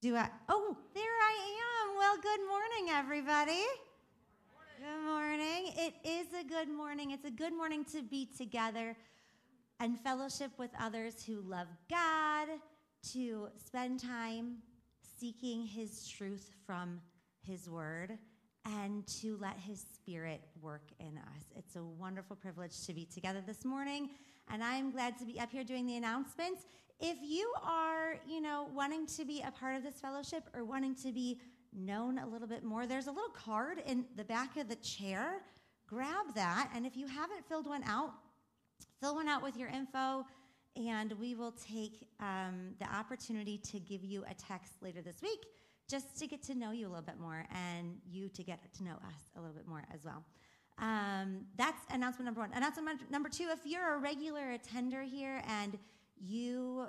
Do I? Oh, there I am. Well, good morning, everybody. Good morning. It is a good morning. It's a good morning to be together and fellowship with others who love God, to spend time seeking His truth from His Word, and to let His Spirit work in us. It's a wonderful privilege to be together this morning, and I'm glad to be up here doing the announcements. If you are, you know, wanting to be a part of this fellowship or wanting to be known a little bit more, there's a little card in the back of the chair. Grab that, and if you haven't filled one out, fill one out with your info, and we will take um, the opportunity to give you a text later this week just to get to know you a little bit more and you to get to know us a little bit more as well. Um, that's announcement number one. Announcement number two if you're a regular attender here and you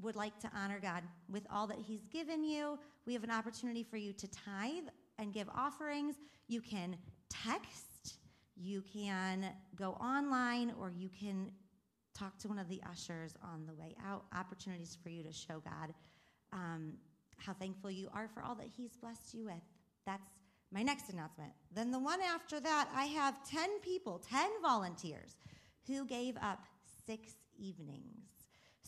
would like to honor God with all that He's given you, we have an opportunity for you to tithe and give offerings. You can text, you can go online, or you can talk to one of the ushers on the way out. Opportunities for you to show God um, how thankful you are for all that He's blessed you with. That's my next announcement. Then the one after that, I have 10 people, 10 volunteers who gave up six evenings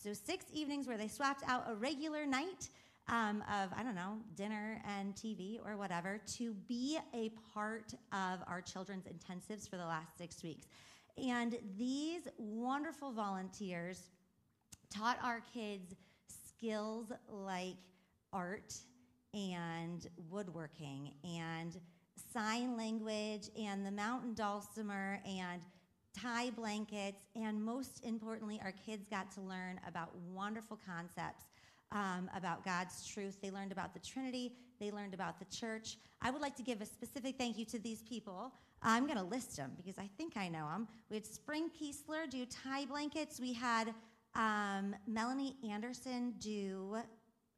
so, six evenings where they swapped out a regular night um, of, I don't know, dinner and TV or whatever to be a part of our children's intensives for the last six weeks. And these wonderful volunteers taught our kids skills like art and woodworking and sign language and the mountain dulcimer and tie blankets, and most importantly, our kids got to learn about wonderful concepts um, about God's truth. They learned about the Trinity, they learned about the church. I would like to give a specific thank you to these people. I'm going to list them because I think I know them. We had Spring Kiesler do tie blankets. We had um, Melanie Anderson do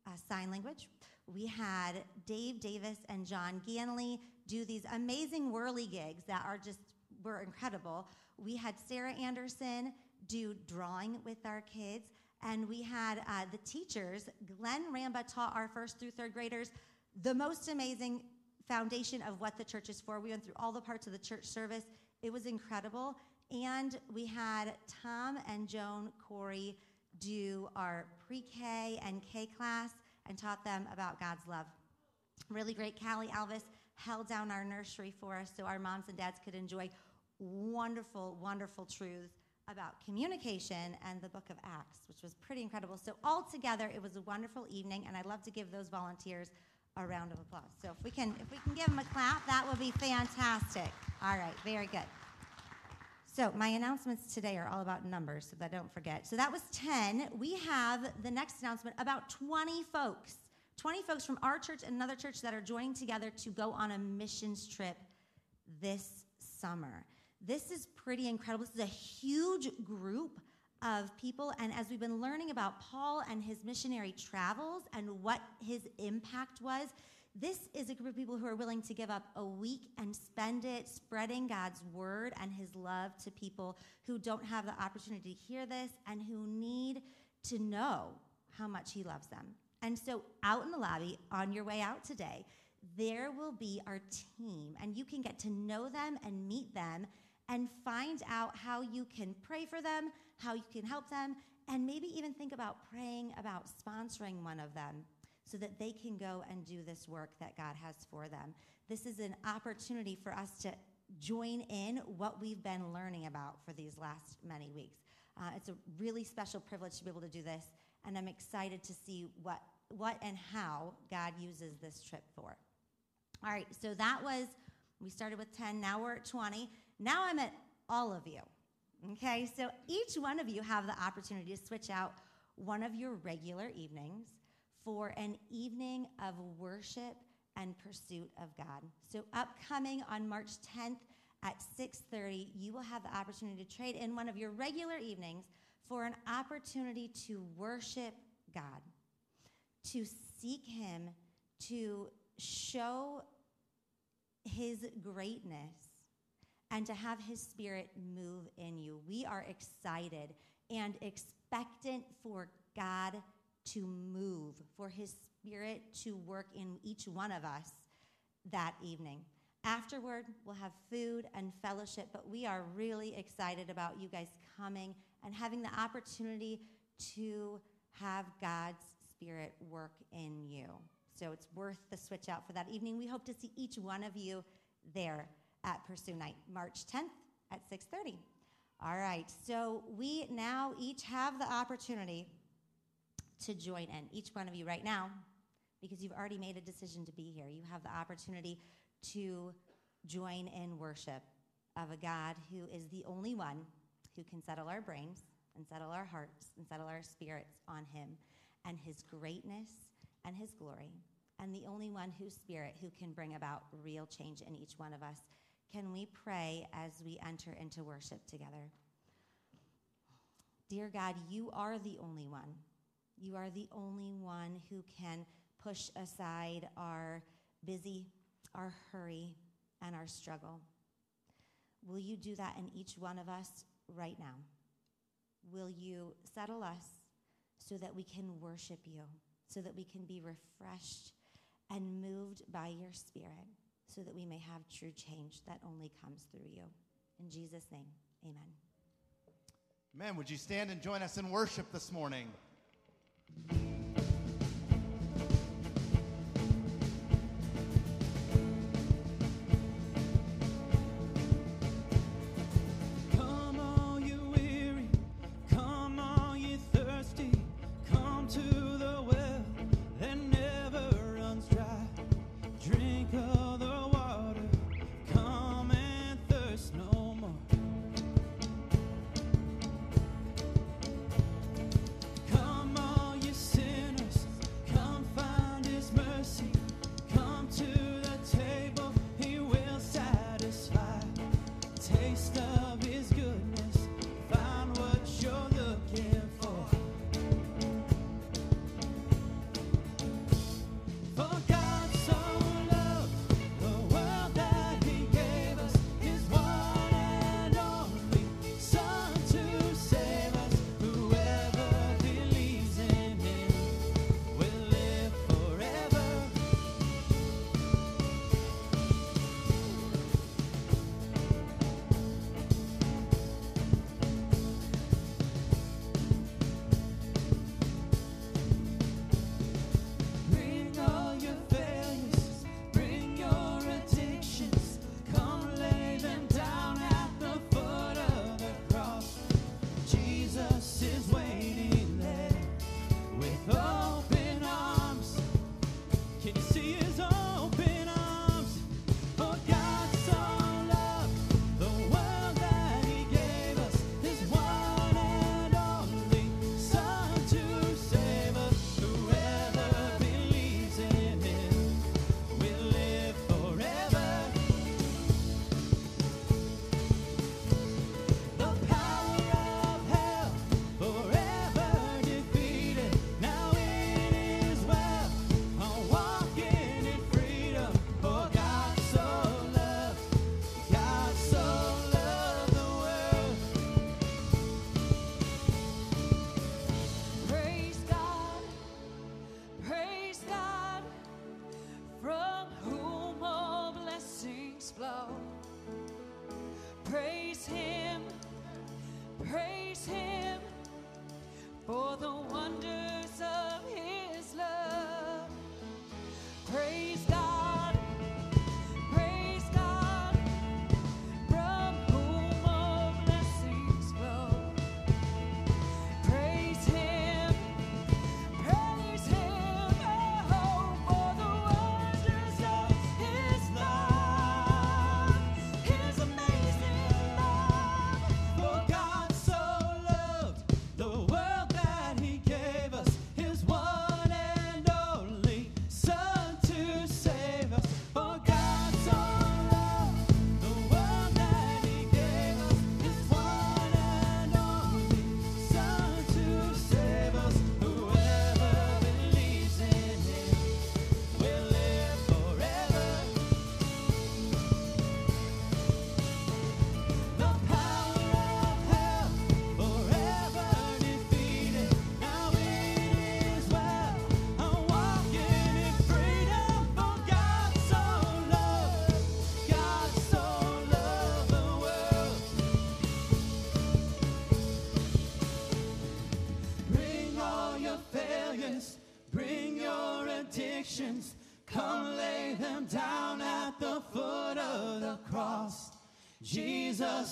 uh, sign language. We had Dave Davis and John Ganley do these amazing whirligigs that are just were incredible. We had Sarah Anderson do drawing with our kids, and we had uh, the teachers. Glenn Ramba taught our first through third graders the most amazing foundation of what the church is for. We went through all the parts of the church service. It was incredible. And we had Tom and Joan Corey do our pre K and K class and taught them about God's love. Really great. Callie Alvis held down our nursery for us so our moms and dads could enjoy wonderful, wonderful truths about communication and the book of Acts, which was pretty incredible. So, altogether, it was a wonderful evening, and I'd love to give those volunteers a round of applause. So, if we can, if we can give them a clap, that would be fantastic. All right, very good. So, my announcements today are all about numbers, so that I don't forget. So, that was 10. We have the next announcement about 20 folks, 20 folks from our church and another church that are joining together to go on a missions trip this summer. This is pretty incredible. This is a huge group of people. And as we've been learning about Paul and his missionary travels and what his impact was, this is a group of people who are willing to give up a week and spend it spreading God's word and his love to people who don't have the opportunity to hear this and who need to know how much he loves them. And so, out in the lobby, on your way out today, there will be our team, and you can get to know them and meet them and find out how you can pray for them, how you can help them, and maybe even think about praying about sponsoring one of them so that they can go and do this work that God has for them. This is an opportunity for us to join in what we've been learning about for these last many weeks. Uh, it's a really special privilege to be able to do this, and I'm excited to see what, what and how God uses this trip for. All right, so that was, we started with 10, now we're at 20. Now I'm at all of you. Okay, so each one of you have the opportunity to switch out one of your regular evenings for an evening of worship and pursuit of God. So upcoming on March 10th at 6:30, you will have the opportunity to trade in one of your regular evenings for an opportunity to worship God, to seek him, to show his greatness and to have His Spirit move in you. We are excited and expectant for God to move, for His Spirit to work in each one of us that evening. Afterward, we'll have food and fellowship, but we are really excited about you guys coming and having the opportunity to have God's Spirit work in you. So it's worth the switch out for that evening. We hope to see each one of you there at Pursue Night, March 10th at 6:30. All right. So we now each have the opportunity to join in. Each one of you right now because you've already made a decision to be here. You have the opportunity to join in worship of a God who is the only one who can settle our brains and settle our hearts and settle our spirits on him and his greatness and his glory and the only one whose spirit who can bring about real change in each one of us. Can we pray as we enter into worship together? Dear God, you are the only one. You are the only one who can push aside our busy, our hurry, and our struggle. Will you do that in each one of us right now? Will you settle us so that we can worship you, so that we can be refreshed and moved by your Spirit, so that we may have true change that only comes through you? In Jesus' name, amen. Amen. Would you stand and join us in worship this morning?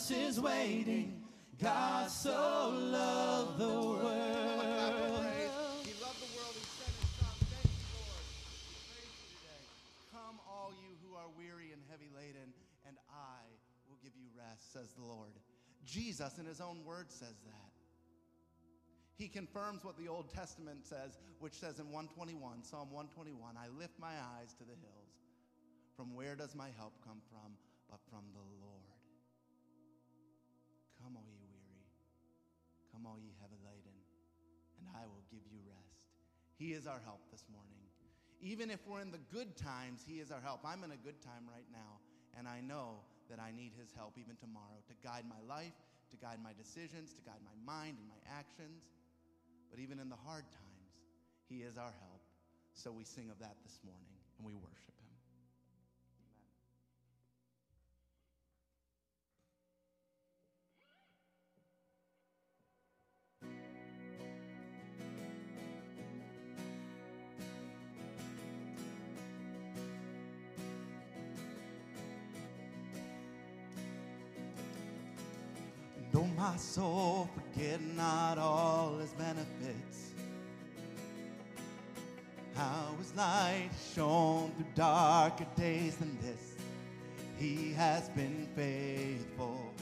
Jesus is waiting. God so loved the world. He loved the world. He sent his son. Thank you, Lord. Praise you today. Come, all you who are weary and heavy laden, and I will give you rest, says the Lord. Jesus, in his own word, says that. He confirms what the Old Testament says, which says in 121, Psalm 121, I lift my eyes to the hills. From where does my help come from? But from the Lord. Come, all ye heavy laden, and I will give you rest. He is our help this morning. Even if we're in the good times, He is our help. I'm in a good time right now, and I know that I need His help even tomorrow to guide my life, to guide my decisions, to guide my mind and my actions. But even in the hard times, He is our help. So we sing of that this morning, and we worship my soul forget not all his benefits, how his light shone through darker days than this. He has been faithful,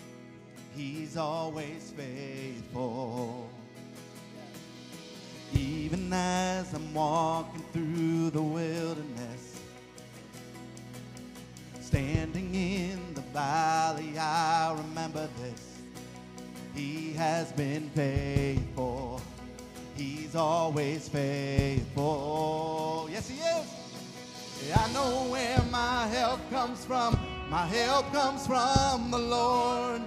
he's always faithful. Even as I'm walking through the wilderness, standing in the valley, He has been faithful. He's always faithful. Yes, He is. I know where my help comes from. My help comes from the Lord.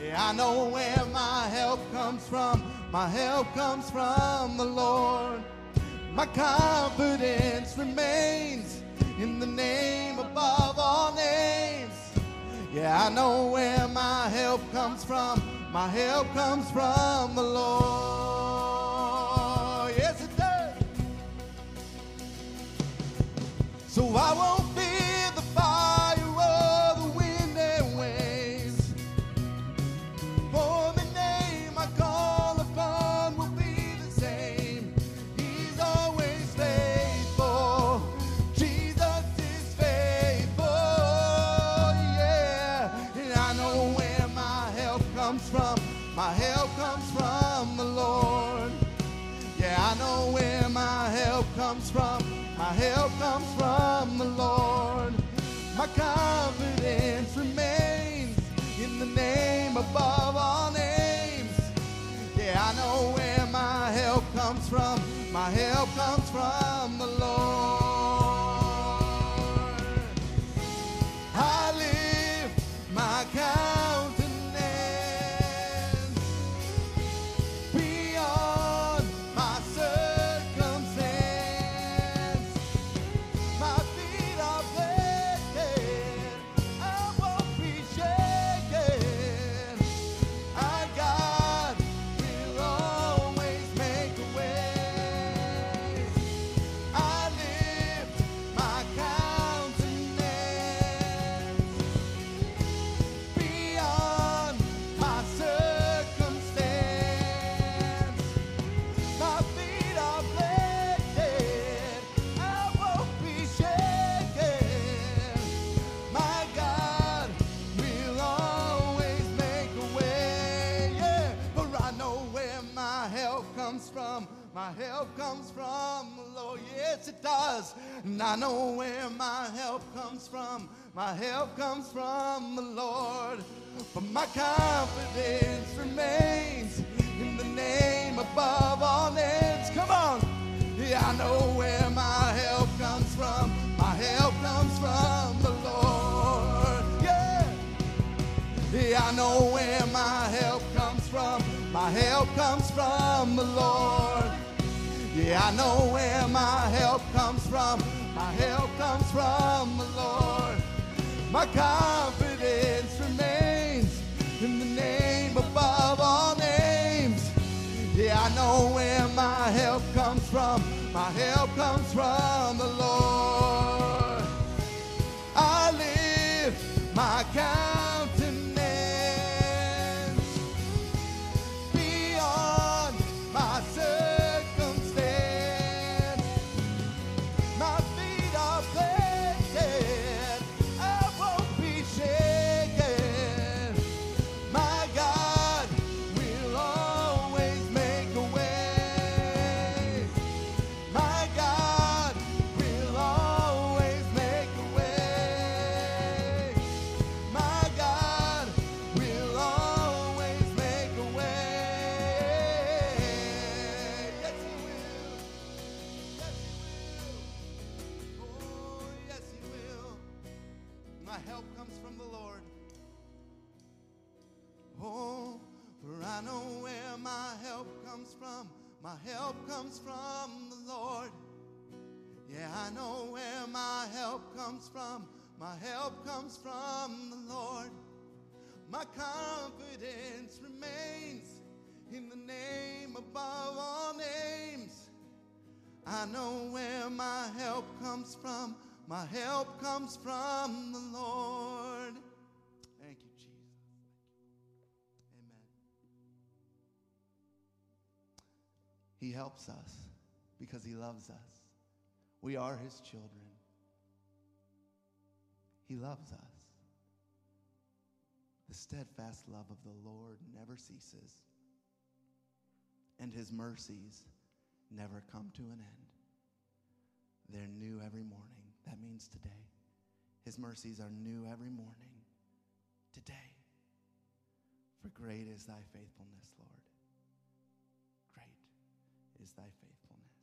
Yeah, I know where my help comes from. My help comes from the Lord. My confidence remains in the name above all names. Yeah, I know where my help comes from. My help comes from the Lord. Yes, it does. So I won't from the Lord. My confidence remains in the name above all names. Yeah, I know where my help comes from. My help comes from the Lord. My help comes from the Lord. Yes, it does. And I know where my help comes from. My help comes from the Lord. For my confidence remains in the name above all names. Come on. Yeah, I know where my help comes from. My help comes from the Lord. Yeah. Yeah, I know where my help comes from. My help comes from the Lord. Yeah, I know where my help comes from. My help comes from the Lord. My confidence remains in the name above all names. Yeah, I know where my help comes from. My help comes from the Lord. My help comes from the Lord. Yeah, I know where my help comes from. My help comes from the Lord. My confidence remains in the name above all names. I know where my help comes from. My help comes from the Lord. He helps us because He loves us. We are His children. He loves us. The steadfast love of the Lord never ceases, and His mercies never come to an end. They're new every morning. That means today. His mercies are new every morning. Today. For great is thy faithfulness, Lord. Is thy faithfulness.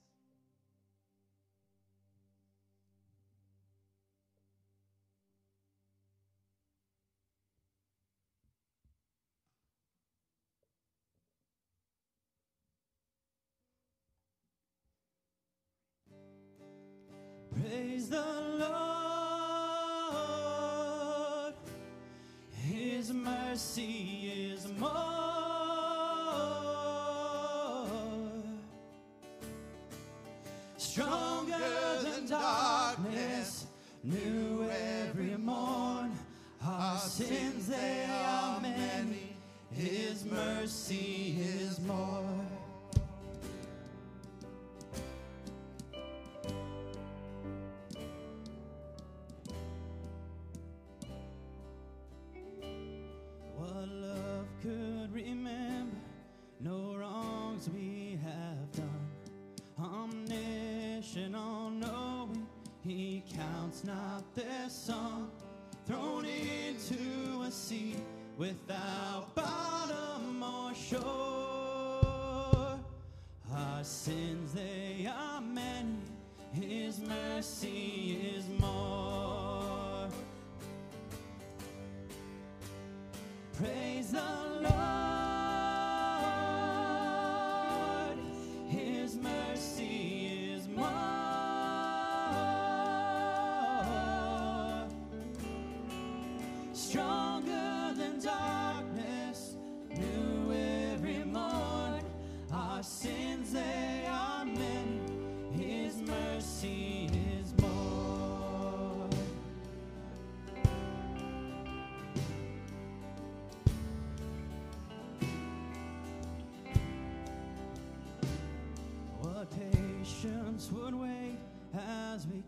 Praise the Lord. His mercy mercy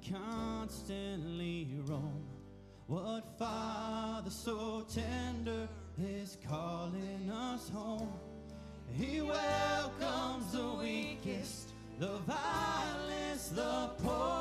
constantly roam? What Father so tender is calling us home? He welcomes the weakest, the vilest, the poor.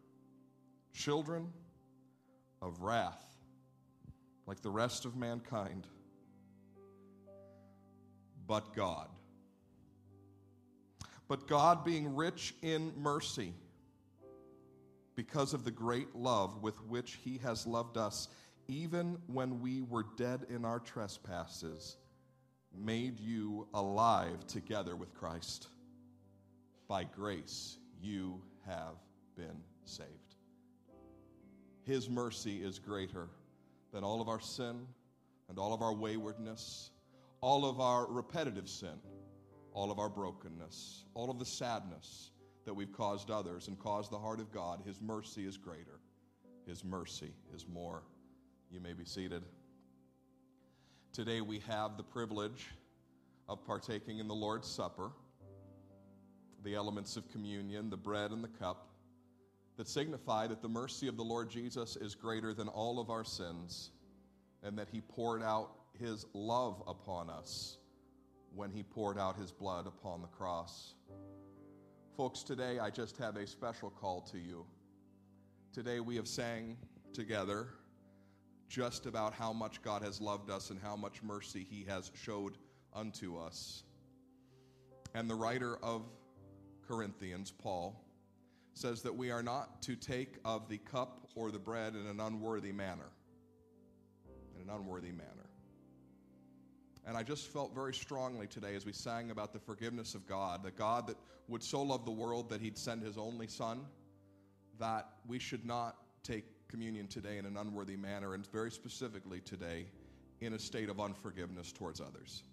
children of wrath, like the rest of mankind. But God, but God, being rich in mercy, because of the great love with which He has loved us, even when we were dead in our trespasses, made you alive together with Christ. By grace, you have been saved. His mercy is greater than all of our sin and all of our waywardness, all of our repetitive sin, all of our brokenness, all of the sadness that we've caused others and caused the heart of God. His mercy is greater. His mercy is more. You may be seated. Today we have the privilege of partaking in the Lord's Supper, the elements of communion, the bread and the cup that signify that the mercy of the Lord Jesus is greater than all of our sins and that he poured out his love upon us when he poured out his blood upon the cross. Folks, today I just have a special call to you. Today we have sang together just about how much God has loved us and how much mercy he has showed unto us. And the writer of Corinthians, Paul, says that we are not to take of the cup or the bread in an unworthy manner. In an unworthy manner. And I just felt very strongly today as we sang about the forgiveness of God, the God that would so love the world that he'd send his only son, that we should not take communion today in an unworthy manner, and very specifically today in a state of unforgiveness towards others.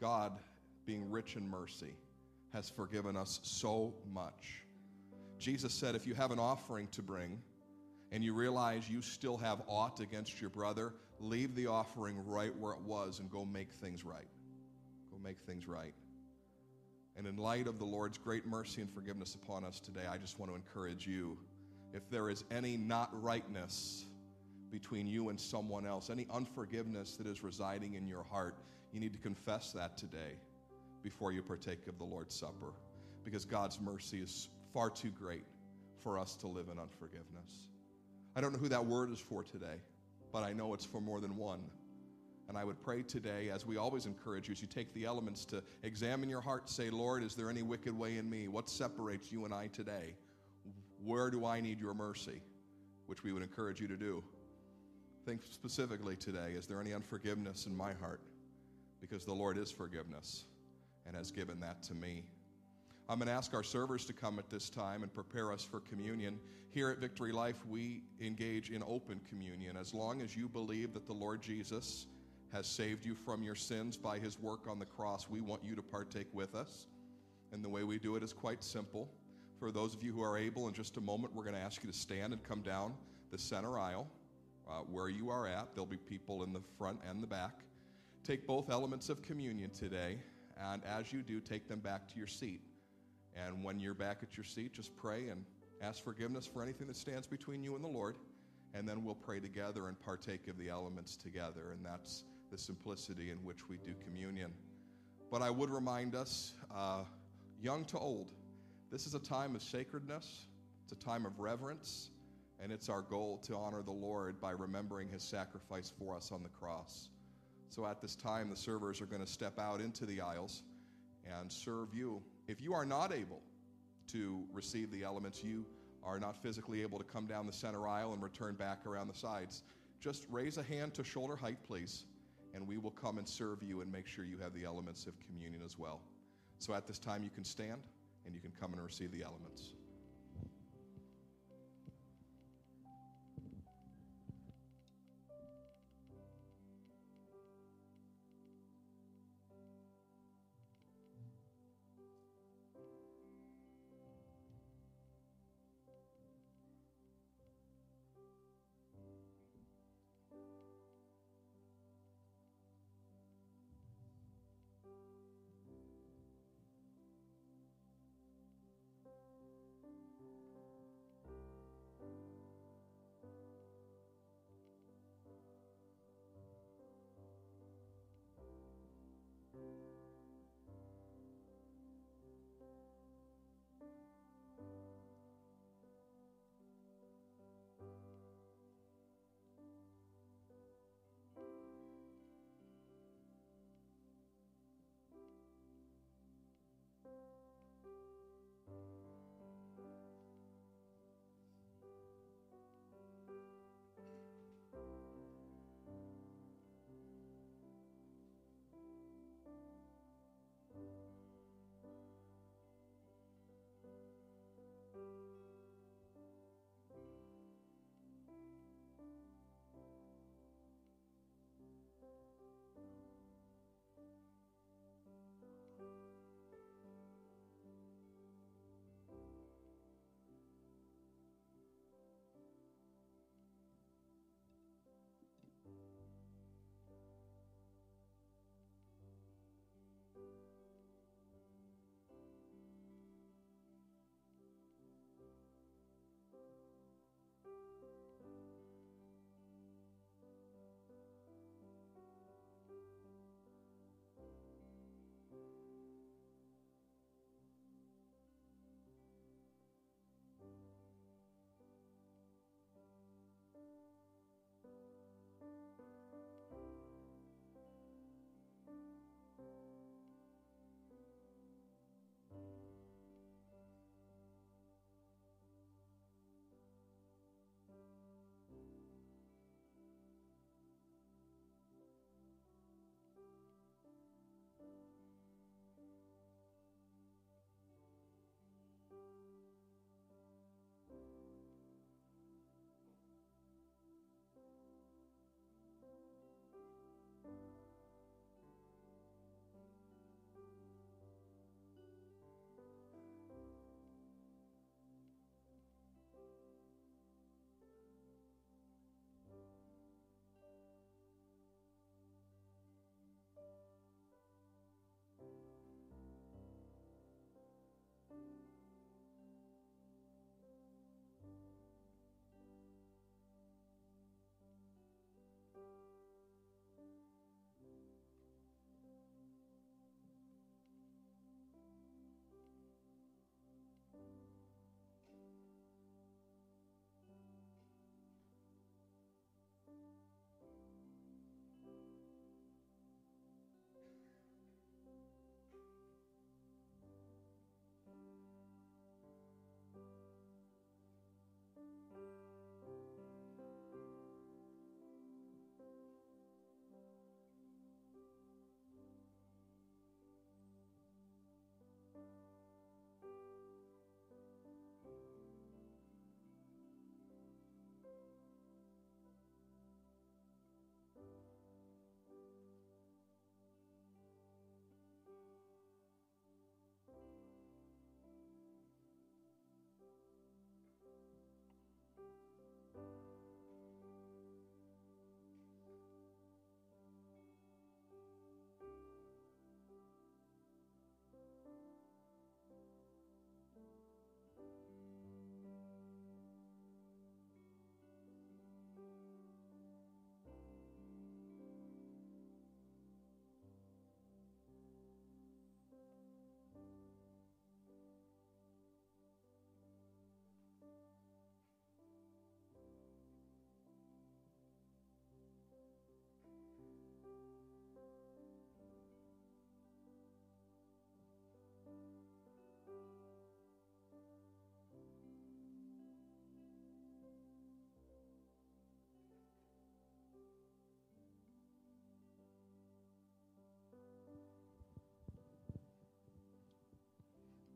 God, being rich in mercy, has forgiven us so much. Jesus said, if you have an offering to bring and you realize you still have aught against your brother, leave the offering right where it was and go make things right. Go make things right. And in light of the Lord's great mercy and forgiveness upon us today, I just want to encourage you if there is any not rightness between you and someone else, any unforgiveness that is residing in your heart, you need to confess that today before you partake of the Lord's Supper because God's mercy is far too great for us to live in unforgiveness. I don't know who that word is for today, but I know it's for more than one. And I would pray today, as we always encourage you, as you take the elements to examine your heart, say, Lord, is there any wicked way in me? What separates you and I today? Where do I need your mercy? Which we would encourage you to do. Think specifically today, is there any unforgiveness in my heart? Because the Lord is forgiveness and has given that to me. I'm going to ask our servers to come at this time and prepare us for communion. Here at Victory Life, we engage in open communion. As long as you believe that the Lord Jesus has saved you from your sins by his work on the cross, we want you to partake with us. And the way we do it is quite simple. For those of you who are able, in just a moment, we're going to ask you to stand and come down the center aisle uh, where you are at. There'll be people in the front and the back. Take both elements of communion today, and as you do, take them back to your seat. And when you're back at your seat, just pray and ask forgiveness for anything that stands between you and the Lord. And then we'll pray together and partake of the elements together. And that's the simplicity in which we do communion. But I would remind us, uh, young to old, this is a time of sacredness, it's a time of reverence, And it's our goal to honor the Lord by remembering his sacrifice for us on the cross. So at this time, the servers are going to step out into the aisles and serve you. If you are not able to receive the elements, you are not physically able to come down the center aisle and return back around the sides, just raise a hand to shoulder height, please, and we will come and serve you and make sure you have the elements of communion as well. So at this time, you can stand and you can come and receive the elements.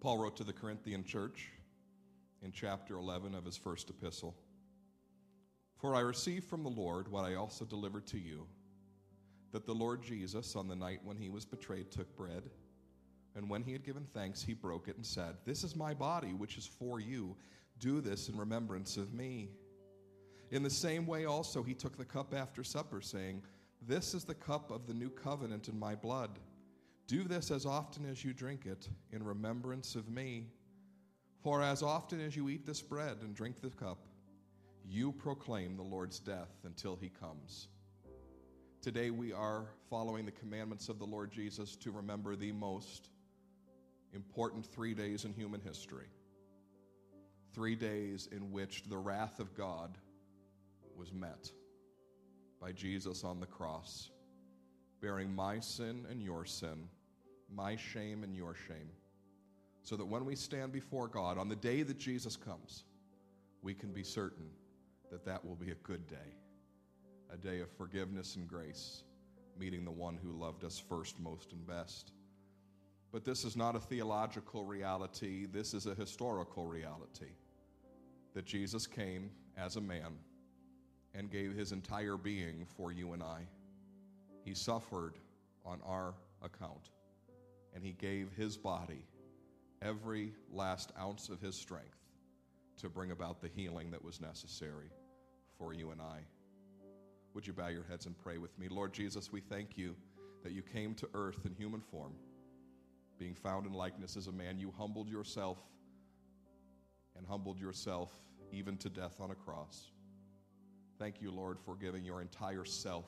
Paul wrote to the Corinthian church in chapter 11 of his first epistle For I received from the Lord what I also delivered to you that the Lord Jesus, on the night when he was betrayed, took bread. And when he had given thanks, he broke it and said, This is my body, which is for you. Do this in remembrance of me. In the same way, also, he took the cup after supper, saying, This is the cup of the new covenant in my blood. Do this as often as you drink it in remembrance of me. For as often as you eat this bread and drink the cup, you proclaim the Lord's death until he comes. Today we are following the commandments of the Lord Jesus to remember the most important three days in human history. Three days in which the wrath of God was met by Jesus on the cross, bearing my sin and your sin, my shame and your shame, so that when we stand before God on the day that Jesus comes, we can be certain that that will be a good day, a day of forgiveness and grace, meeting the one who loved us first, most, and best. But this is not a theological reality, this is a historical reality that Jesus came as a man and gave his entire being for you and I. He suffered on our account, and he gave his body every last ounce of his strength to bring about the healing that was necessary for you and I. Would you bow your heads and pray with me? Lord Jesus, we thank you that you came to earth in human form, being found in likeness as a man. You humbled yourself and humbled yourself even to death on a cross. Thank you, Lord, for giving your entire self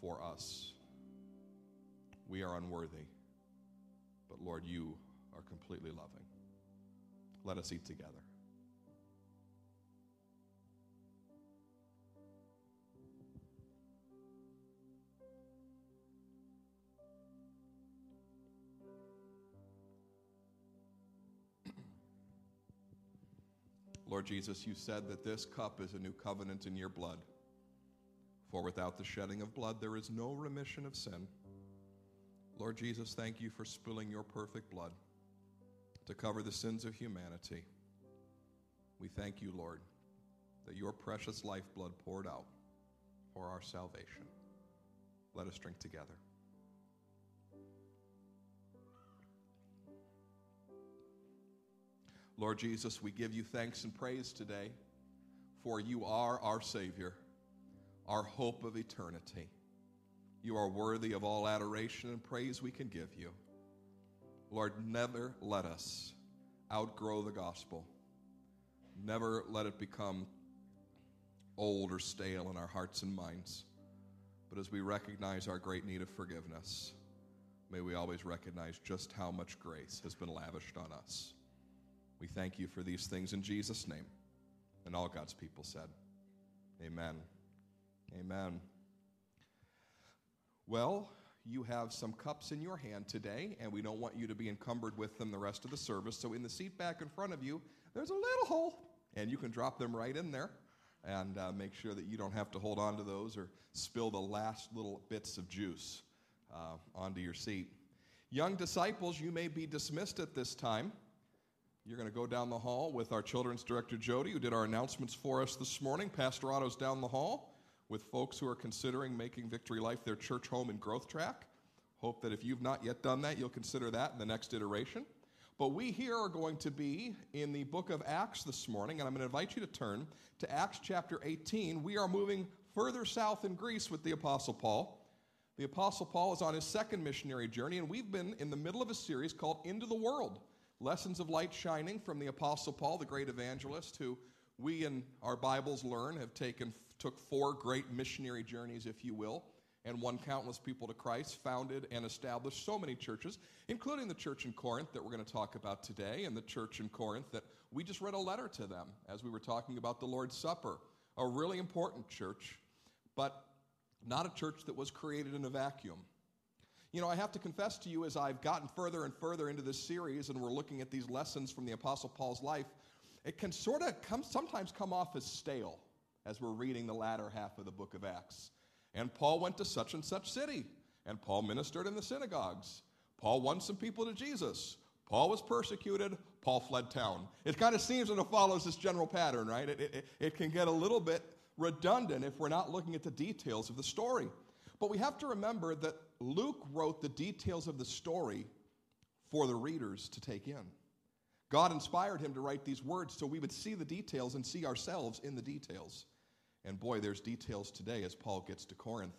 for us. We are unworthy, but Lord, you are completely loving. Let us eat together. Lord Jesus, you said that this cup is a new covenant in your blood. For without the shedding of blood, there is no remission of sin. Lord Jesus, thank you for spilling your perfect blood to cover the sins of humanity. We thank you, Lord, that your precious lifeblood poured out for our salvation. Let us drink together. Lord Jesus, we give you thanks and praise today, for you are our Savior, our hope of eternity. You are worthy of all adoration and praise we can give you. Lord, never let us outgrow the gospel. Never let it become old or stale in our hearts and minds. But as we recognize our great need of forgiveness, may we always recognize just how much grace has been lavished on us. We thank you for these things in Jesus' name. And all God's people said, Amen. Amen. Well, you have some cups in your hand today, and we don't want you to be encumbered with them the rest of the service. So, in the seat back in front of you, there's a little hole, and you can drop them right in there and uh, make sure that you don't have to hold on to those or spill the last little bits of juice uh, onto your seat. Young disciples, you may be dismissed at this time. You're going to go down the hall with our children's director, Jody, who did our announcements for us this morning. Pastor Otto's down the hall with folks who are considering making Victory Life their church home and growth track. Hope that if you've not yet done that, you'll consider that in the next iteration. But we here are going to be in the book of Acts this morning, and I'm going to invite you to turn to Acts chapter 18. We are moving further south in Greece with the Apostle Paul. The Apostle Paul is on his second missionary journey, and we've been in the middle of a series called Into the World Lessons of Light Shining from the Apostle Paul, the great evangelist, who we in our Bibles learn have taken, took four great missionary journeys, if you will, and won countless people to Christ, founded and established so many churches, including the church in Corinth that we're going to talk about today, and the church in Corinth that we just read a letter to them as we were talking about the Lord's Supper. A really important church, but not a church that was created in a vacuum. You know, I have to confess to you as I've gotten further and further into this series and we're looking at these lessons from the Apostle Paul's life, it can sort of come, sometimes come off as stale as we're reading the latter half of the book of Acts. And Paul went to such and such city, and Paul ministered in the synagogues. Paul won some people to Jesus. Paul was persecuted, Paul fled town. It kind of seems and it follows this general pattern, right? It, it, it can get a little bit redundant if we're not looking at the details of the story. But we have to remember that Luke wrote the details of the story for the readers to take in. God inspired him to write these words so we would see the details and see ourselves in the details. And boy, there's details today as Paul gets to Corinth.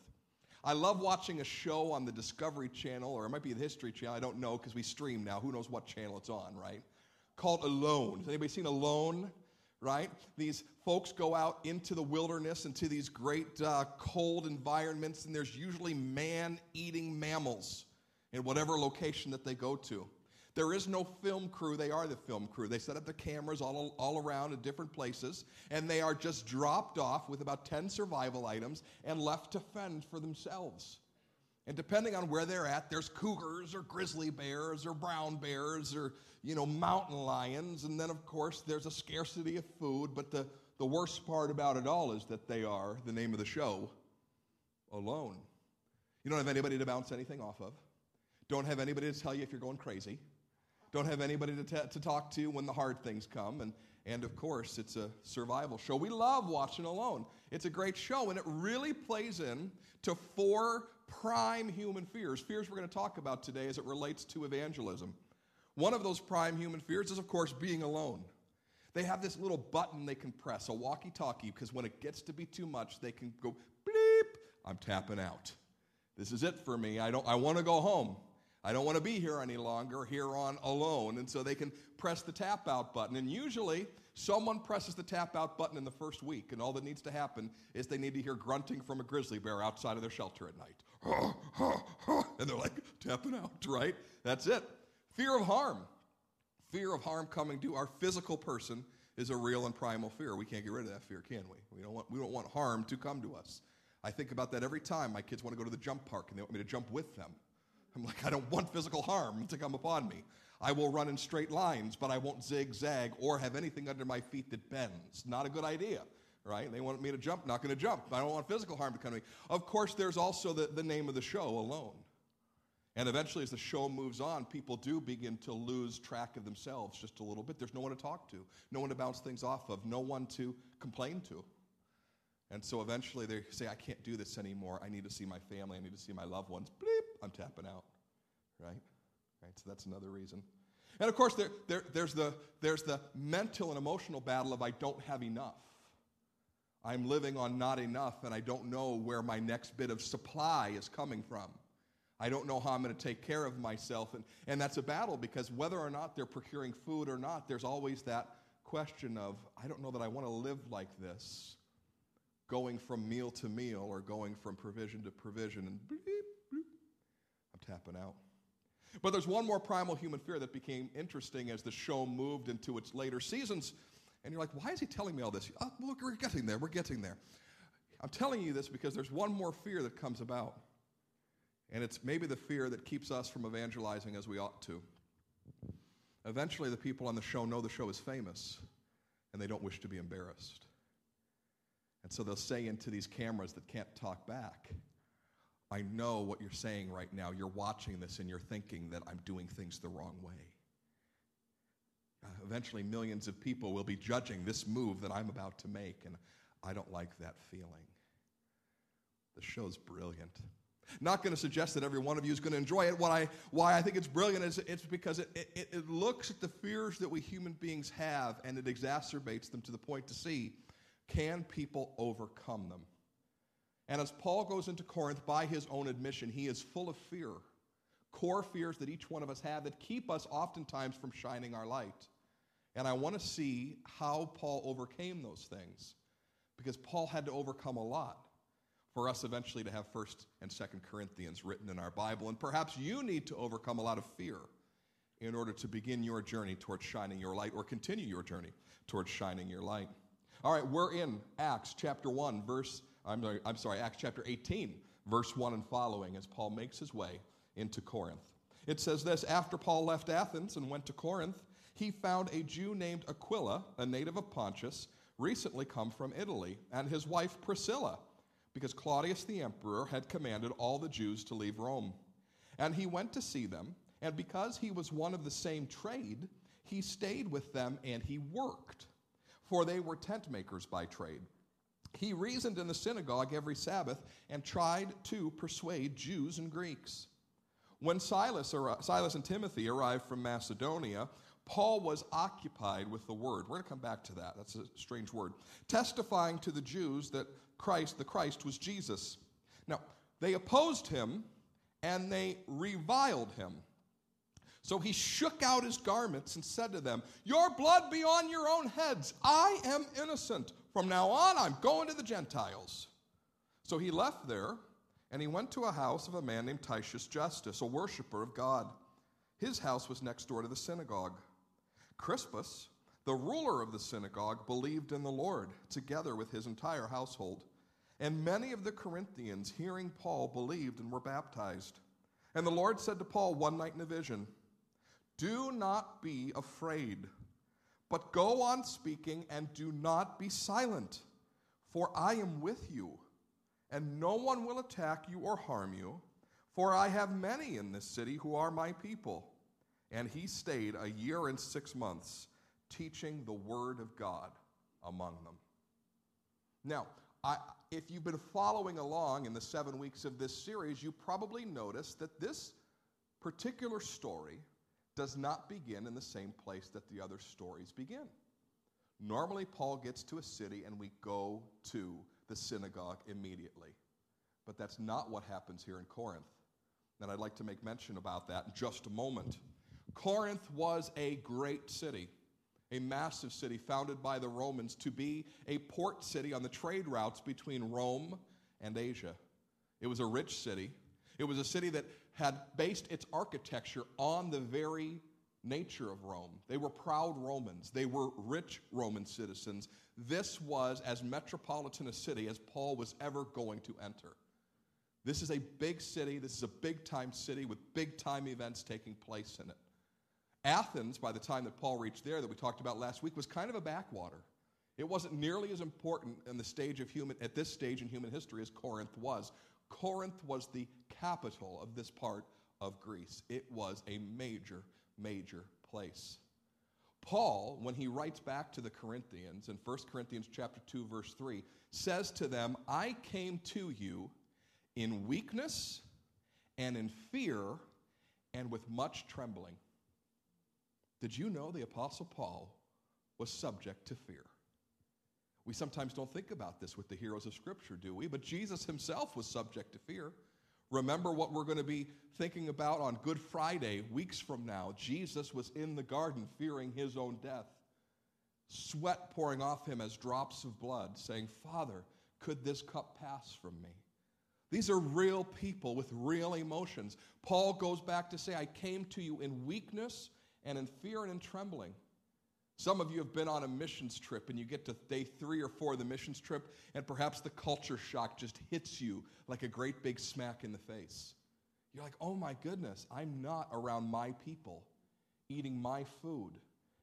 I love watching a show on the Discovery Channel, or it might be the History Channel, I don't know because we stream now. Who knows what channel it's on, right? Called Alone. Has anybody seen Alone? Right? These folks go out into the wilderness, into these great uh, cold environments, and there's usually man eating mammals in whatever location that they go to. There is no film crew. They are the film crew. They set up the cameras all, all around in different places, and they are just dropped off with about 10 survival items and left to fend for themselves. And depending on where they're at, there's cougars or grizzly bears or brown bears or, you know, mountain lions. And then, of course, there's a scarcity of food. But the, the worst part about it all is that they are, the name of the show, alone. You don't have anybody to bounce anything off of. Don't have anybody to tell you if you're going crazy. Don't have anybody to, t- to talk to when the hard things come. And, and of course, it's a survival show. We love watching Alone. It's a great show, and it really plays in to four prime human fears, fears we're going to talk about today as it relates to evangelism. One of those prime human fears is, of course, being alone. They have this little button they can press, a walkie talkie, because when it gets to be too much, they can go bleep, I'm tapping out. This is it for me. I, don't, I want to go home. I don't want to be here any longer, here on alone. And so they can press the tap out button. And usually, someone presses the tap out button in the first week, and all that needs to happen is they need to hear grunting from a grizzly bear outside of their shelter at night. and they're like tapping out, right? That's it. Fear of harm. Fear of harm coming to our physical person is a real and primal fear. We can't get rid of that fear, can we? We don't want, we don't want harm to come to us. I think about that every time my kids want to go to the jump park and they want me to jump with them. I'm like, I don't want physical harm to come upon me. I will run in straight lines, but I won't zigzag or have anything under my feet that bends. Not a good idea, right? They want me to jump, not going to jump. I don't want physical harm to come to me. Of course, there's also the, the name of the show, Alone. And eventually, as the show moves on, people do begin to lose track of themselves just a little bit. There's no one to talk to, no one to bounce things off of, no one to complain to. And so eventually they say, I can't do this anymore. I need to see my family. I need to see my loved ones. Bleep, I'm tapping out. Right? Right? So that's another reason. And of course, there, there, there's, the, there's the mental and emotional battle of I don't have enough. I'm living on not enough, and I don't know where my next bit of supply is coming from. I don't know how I'm going to take care of myself. And, and that's a battle because whether or not they're procuring food or not, there's always that question of, I don't know that I want to live like this going from meal to meal or going from provision to provision and bleep, bleep, I'm tapping out. But there's one more primal human fear that became interesting as the show moved into its later seasons. And you're like, why is he telling me all this? Uh, oh, look, we're getting there. We're getting there. I'm telling you this because there's one more fear that comes about. And it's maybe the fear that keeps us from evangelizing as we ought to. Eventually, the people on the show know the show is famous and they don't wish to be embarrassed. And so they'll say into these cameras that can't talk back, I know what you're saying right now. You're watching this and you're thinking that I'm doing things the wrong way. Uh, eventually, millions of people will be judging this move that I'm about to make, and I don't like that feeling. The show's brilliant. Not going to suggest that every one of you is going to enjoy it. What I, why I think it's brilliant is it's because it, it, it looks at the fears that we human beings have and it exacerbates them to the point to see can people overcome them? And as Paul goes into Corinth, by his own admission, he is full of fear, core fears that each one of us have that keep us oftentimes from shining our light. And I want to see how Paul overcame those things because Paul had to overcome a lot for us eventually to have 1st and 2nd Corinthians written in our Bible. And perhaps you need to overcome a lot of fear in order to begin your journey towards shining your light or continue your journey towards shining your light. All right, we're in Acts chapter 1, verse, I'm sorry, I'm sorry, Acts chapter 18, verse 1 and following, as Paul makes his way into Corinth. It says this After Paul left Athens and went to Corinth, he found a Jew named Aquila, a native of Pontus, recently come from Italy, and his wife Priscilla, because Claudius the emperor had commanded all the Jews to leave Rome. And he went to see them, And because he was one of the same trade, he stayed with them and he worked, for they were tent makers by trade. He reasoned in the synagogue every Sabbath and tried to persuade Jews and Greeks. When Silas, Silas and Timothy arrived from Macedonia, Paul was occupied with the word. We're going to come back to that. That's a strange word. Testifying to the Jews that Christ, the Christ, was Jesus. Now, they opposed him and they reviled him. So he shook out his garments and said to them, Your blood be on your own heads. I am innocent. From now on, I'm going to the Gentiles. So he left there and he went to a house of a man named Titius Justus, a worshiper of God. His house was next door to the synagogue. Crispus, the ruler of the synagogue, believed in the Lord, together with his entire household. And many of the Corinthians, hearing Paul, believed and were baptized. And the Lord said to Paul one night in a vision, Do not be afraid, but go on speaking and do not be silent, for I am with you and no one will attack you or harm you, for I have many in this city who are my people. And he stayed a year and six months teaching the word of God among them. Now, I, if you've been following along in the seven weeks of this series, you probably noticed that this particular story does not begin in the same place that the other stories begin. Normally, Paul gets to a city and we go to the synagogue immediately. But that's not what happens here in Corinth. And I'd like to make mention about that in just a moment. Corinth was a great city, a massive city founded by the Romans to be a port city on the trade routes between Rome and Asia. It was a rich city. It was a city that had based its architecture on the very nature of Rome. They were proud Romans, they were rich Roman citizens. This was as metropolitan a city as Paul was ever going to enter. This is a big city, this is a big time city with big time events taking place in it. Athens, by the time that Paul reached there, that we talked about last week, was kind of a backwater. It wasn't nearly as important in the stage of human, at this stage in human history as Corinth was. Corinth was the capital of this part of Greece. It was a major major place. Paul, when he writes back to the Corinthians in 1 Corinthians chapter 2 verse 3, says to them, "I came to you in weakness and in fear and with much trembling." Did you know the apostle Paul was subject to fear? We sometimes don't think about this with the heroes of scripture, do we? But Jesus himself was subject to fear. Remember what we're going to be thinking about on Good Friday, weeks from now. Jesus was in the garden fearing his own death, sweat pouring off him as drops of blood, saying, Father, could this cup pass from me? These are real people with real emotions. Paul goes back to say, I came to you in weakness and in fear and in trembling. Some of you have been on a missions trip and you get to day three or four of the missions trip, and perhaps the culture shock just hits you like a great big smack in the face. You're like, oh my goodness, I'm not around my people eating my food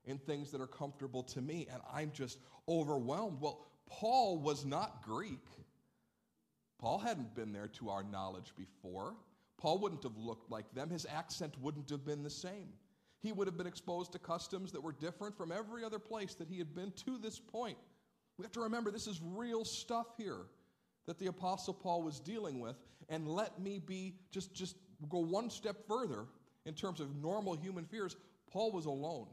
in things that are comfortable to me, and I'm just overwhelmed. Well, Paul was not Greek. Paul hadn't been there to our knowledge before. Paul wouldn't have looked like them. His accent wouldn't have been the same. He would have been exposed to customs that were different from every other place that he had been to this point. We have to remember this is real stuff here that the apostle Paul was dealing with and let me be just just go one step further in terms of normal human fears. Paul was alone.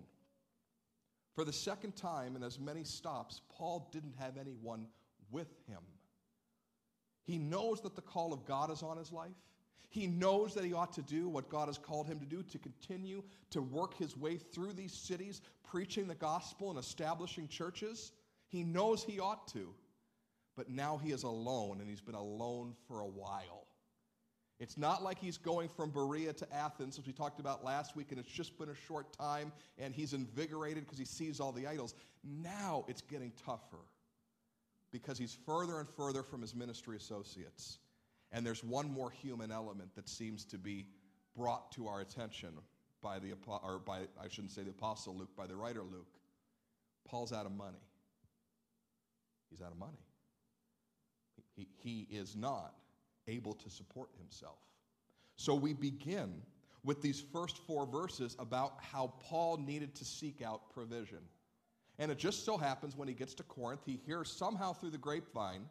For the second time in as many stops, Paul didn't have anyone with him. He knows that the call of God is on his life. He knows that he ought to do what God has called him to do to continue to work his way through these cities, preaching the gospel and establishing churches. He knows he ought to. But now he is alone, and he's been alone for a while. It's not like he's going from Berea to Athens, as we talked about last week, and it's just been a short time, and he's invigorated because he sees all the idols. Now it's getting tougher because he's further and further from his ministry associates. And there's one more human element that seems to be brought to our attention by the or by I shouldn't say the apostle Luke, by the writer Luke. Paul's out of money. He's out of money. He, he is not able to support himself. So we begin with these first four verses about how Paul needed to seek out provision. And it just so happens when he gets to Corinth, he hears somehow through the grapevine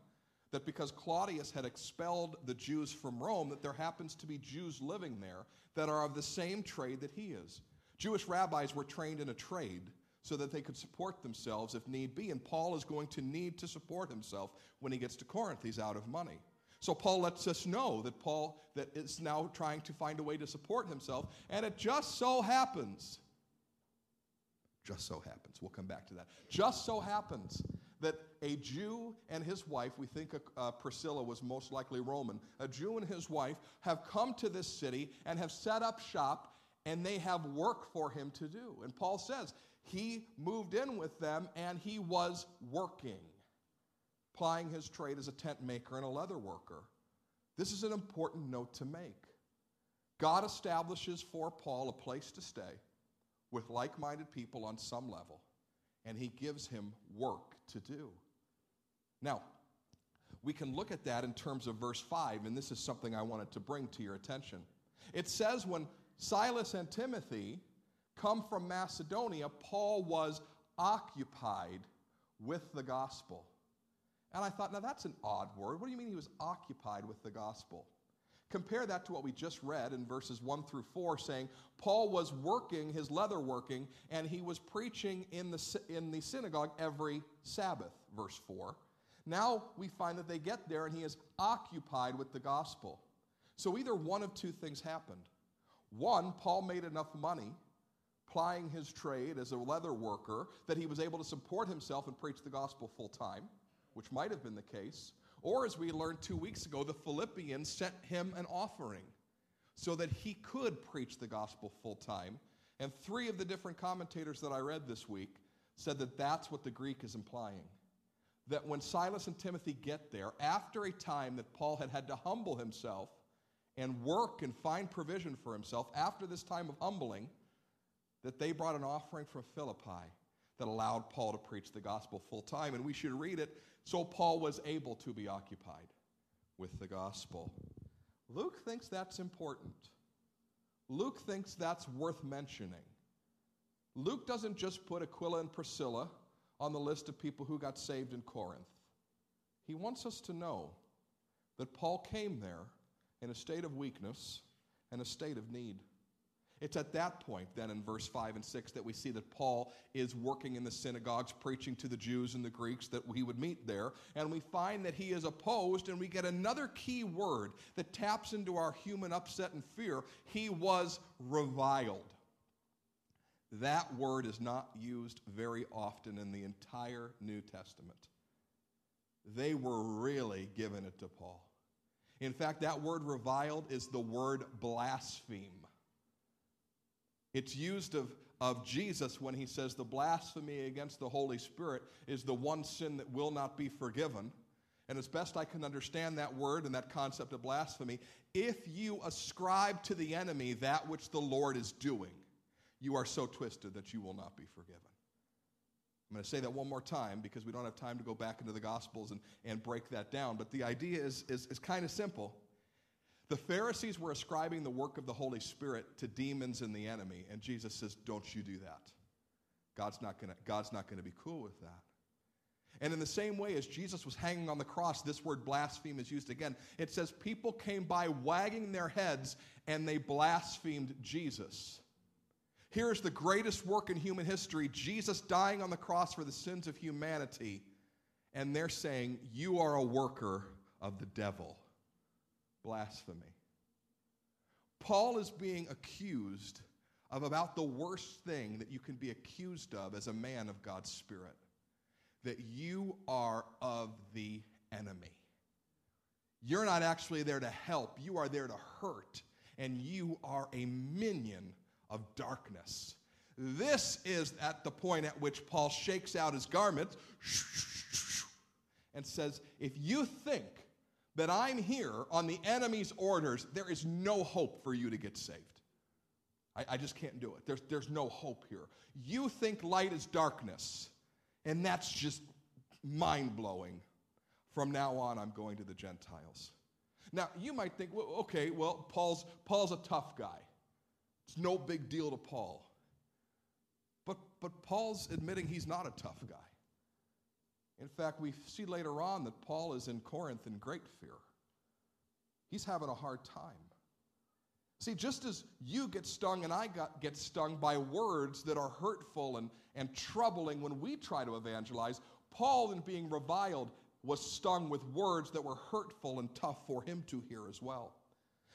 that because Claudius had expelled the Jews from Rome, that there happens to be Jews living there that are of the same trade that he is. Jewish rabbis were trained in a trade so that they could support themselves if need be, and Paul is going to need to support himself when he gets to Corinth. He's out of money. So Paul lets us know that Paul that is now trying to find a way to support himself, and it just so happens just so happens. We'll come back to that. Just so happens that a Jew and his wife, we think uh, Priscilla was most likely Roman, a Jew and his wife have come to this city and have set up shop and they have work for him to do. And Paul says he moved in with them and he was working, plying his trade as a tent maker and a leather worker. This is an important note to make. God establishes for Paul a place to stay with like minded people on some level, and he gives him work to do. Now, we can look at that in terms of verse 5, and this is something I wanted to bring to your attention. It says, when Silas and Timothy come from Macedonia, Paul was occupied with the gospel. And I thought, now that's an odd word. What do you mean he was occupied with the gospel? Compare that to what we just read in verses 1 through 4, saying Paul was working, his leather working, and he was preaching in the, in the synagogue every Sabbath, verse 4. Now we find that they get there and he is occupied with the gospel. So either one of two things happened. One, Paul made enough money plying his trade as a leather worker that he was able to support himself and preach the gospel full time, which might have been the case. Or, as we learned two weeks ago, the Philippians sent him an offering so that he could preach the gospel full time. And three of the different commentators that I read this week said that that's what the Greek is implying. That when Silas and Timothy get there, after a time that Paul had had to humble himself and work and find provision for himself, after this time of humbling, that they brought an offering from Philippi that allowed Paul to preach the gospel full time. And we should read it so Paul was able to be occupied with the gospel. Luke thinks that's important. Luke thinks that's worth mentioning. Luke doesn't just put Aquila and Priscilla on the list of people who got saved in Corinth. He wants us to know that Paul came there in a state of weakness and a state of need. It's at that point, then, in verse 5 and 6, that we see that Paul is working in the synagogues, preaching to the Jews and the Greeks that we would meet there. And we find that he is opposed, and we get another key word that taps into our human upset and fear. He was reviled. That word is not used very often in the entire New Testament. They were really giving it to Paul. In fact, that word reviled is the word blaspheme. It's used of, of Jesus when he says the blasphemy against the Holy Spirit is the one sin that will not be forgiven. And as best I can understand that word and that concept of blasphemy, if you ascribe to the enemy that which the Lord is doing, you are so twisted that you will not be forgiven. I'm going to say that one more time because we don't have time to go back into the Gospels and, and break that down. But the idea is, is, is kind of simple. The Pharisees were ascribing the work of the Holy Spirit to demons and the enemy, and Jesus says, Don't you do that. God's not gonna, be cool with that. And in the same way as Jesus was hanging on the cross, this word blaspheme is used again. It says, People came by wagging their heads and they blasphemed Jesus. Here's the greatest work in human history Jesus dying on the cross for the sins of humanity. And they're saying, You are a worker of the devil blasphemy. Paul is being accused of about the worst thing that you can be accused of as a man of God's Spirit that you are of the enemy. You're not actually there to help, you are there to hurt, and you are a minion of darkness. This is at the point at which Paul shakes out his garment and says, If you think that I'm here on the enemy's orders, there is no hope for you to get saved. I, I, just can't do it. There's, there's no hope here. You think light is darkness, and that's just mind blowing. From now on, I'm going to the Gentiles. Now, you might think, well, okay, well, Paul's, Paul's a tough guy. It's no big deal to Paul. But, but Paul's admitting he's not a tough guy. In fact, we see later on that Paul is in Corinth in great fear. He's having a hard time. See, just as you get stung and I got, get stung by words that are hurtful and, and troubling when we try to evangelize, Paul, in being reviled, was stung with words that were hurtful and tough for him to hear as well.